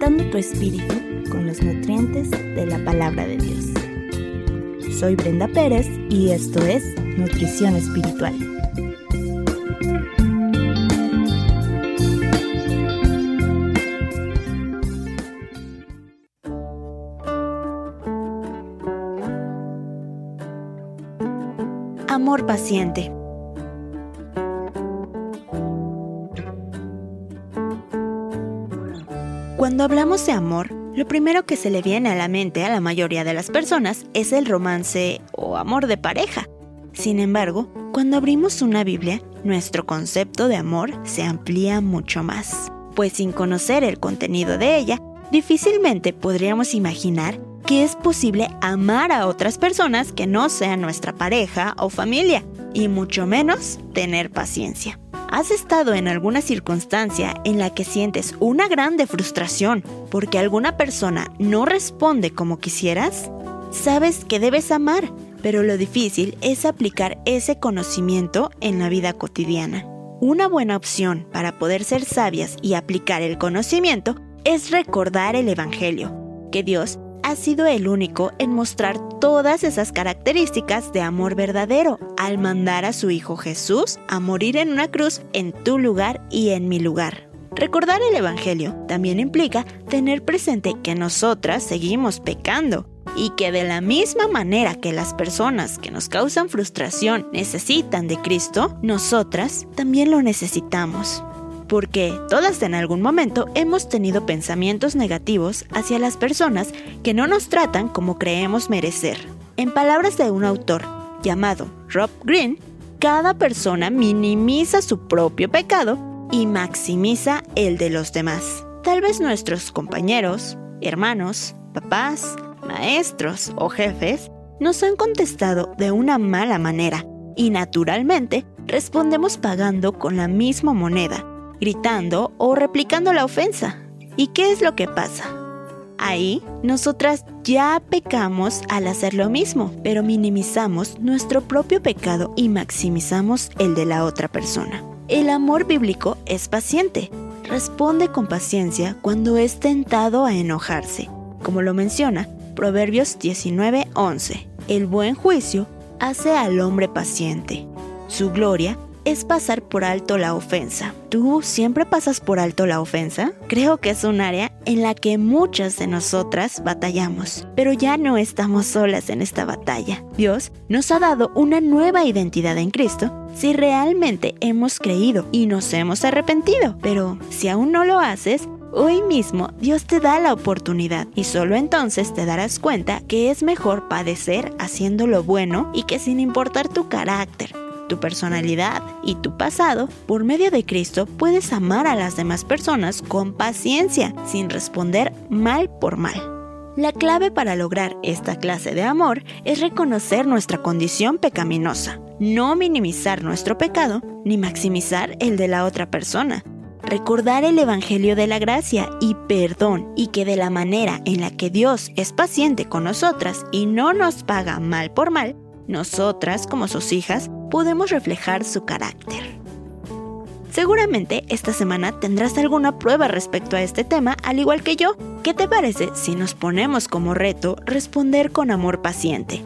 alimentando tu espíritu con los nutrientes de la palabra de Dios. Soy Brenda Pérez y esto es Nutrición Espiritual. Amor paciente. Cuando hablamos de amor, lo primero que se le viene a la mente a la mayoría de las personas es el romance o amor de pareja. Sin embargo, cuando abrimos una Biblia, nuestro concepto de amor se amplía mucho más, pues sin conocer el contenido de ella, difícilmente podríamos imaginar que es posible amar a otras personas que no sean nuestra pareja o familia, y mucho menos tener paciencia. ¿Has estado en alguna circunstancia en la que sientes una grande frustración porque alguna persona no responde como quisieras? Sabes que debes amar, pero lo difícil es aplicar ese conocimiento en la vida cotidiana. Una buena opción para poder ser sabias y aplicar el conocimiento es recordar el Evangelio, que Dios ha sido el único en mostrar todas esas características de amor verdadero al mandar a su Hijo Jesús a morir en una cruz en tu lugar y en mi lugar. Recordar el Evangelio también implica tener presente que nosotras seguimos pecando y que de la misma manera que las personas que nos causan frustración necesitan de Cristo, nosotras también lo necesitamos porque todas en algún momento hemos tenido pensamientos negativos hacia las personas que no nos tratan como creemos merecer. En palabras de un autor llamado Rob Green, cada persona minimiza su propio pecado y maximiza el de los demás. Tal vez nuestros compañeros, hermanos, papás, maestros o jefes nos han contestado de una mala manera y naturalmente respondemos pagando con la misma moneda gritando o replicando la ofensa. ¿Y qué es lo que pasa? Ahí, nosotras ya pecamos al hacer lo mismo, pero minimizamos nuestro propio pecado y maximizamos el de la otra persona. El amor bíblico es paciente, responde con paciencia cuando es tentado a enojarse. Como lo menciona Proverbios 19:11, el buen juicio hace al hombre paciente. Su gloria es pasar por alto la ofensa. ¿Tú siempre pasas por alto la ofensa? Creo que es un área en la que muchas de nosotras batallamos, pero ya no estamos solas en esta batalla. Dios nos ha dado una nueva identidad en Cristo si realmente hemos creído y nos hemos arrepentido. Pero si aún no lo haces, Hoy mismo Dios te da la oportunidad y solo entonces te darás cuenta que es mejor padecer haciendo lo bueno y que sin importar tu carácter, tu personalidad y tu pasado, por medio de Cristo puedes amar a las demás personas con paciencia, sin responder mal por mal. La clave para lograr esta clase de amor es reconocer nuestra condición pecaminosa, no minimizar nuestro pecado ni maximizar el de la otra persona. Recordar el Evangelio de la gracia y perdón y que de la manera en la que Dios es paciente con nosotras y no nos paga mal por mal, nosotras como sus hijas podemos reflejar su carácter. Seguramente esta semana tendrás alguna prueba respecto a este tema, al igual que yo. ¿Qué te parece si nos ponemos como reto responder con amor paciente?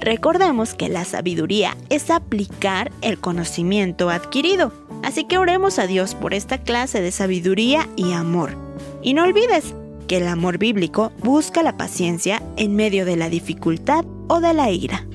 Recordemos que la sabiduría es aplicar el conocimiento adquirido, así que oremos a Dios por esta clase de sabiduría y amor. Y no olvides que el amor bíblico busca la paciencia en medio de la dificultad o de la ira.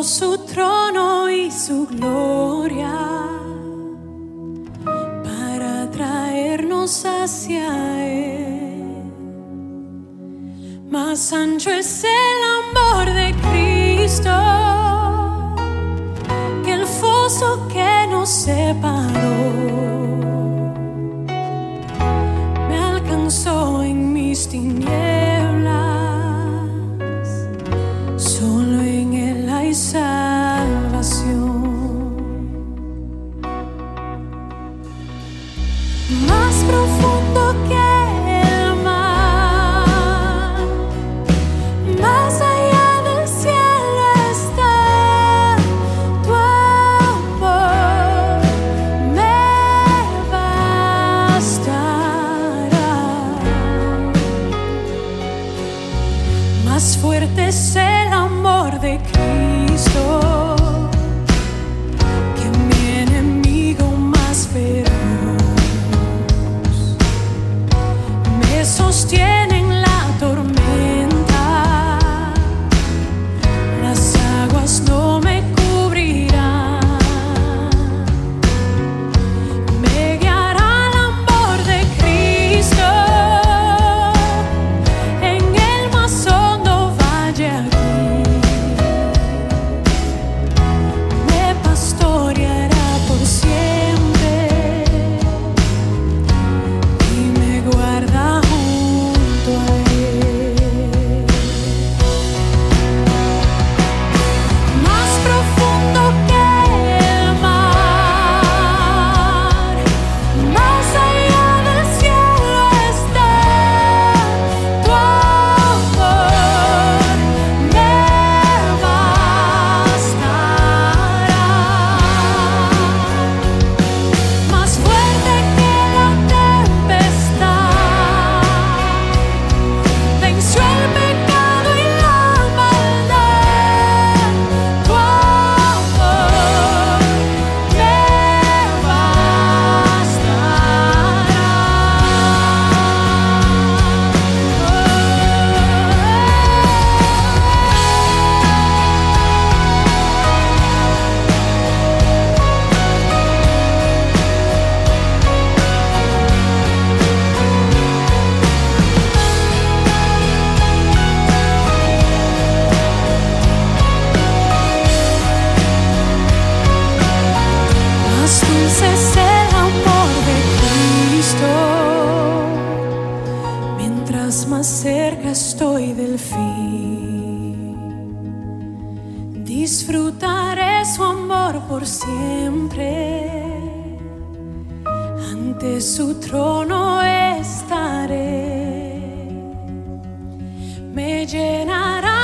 Su trono y su gloria para traernos hacia Él. Más ancho es el amor de Cristo que el foso que nos separó cerca estoy del fin. Disfrutaré su amor por siempre. Ante su trono estaré. Me llenará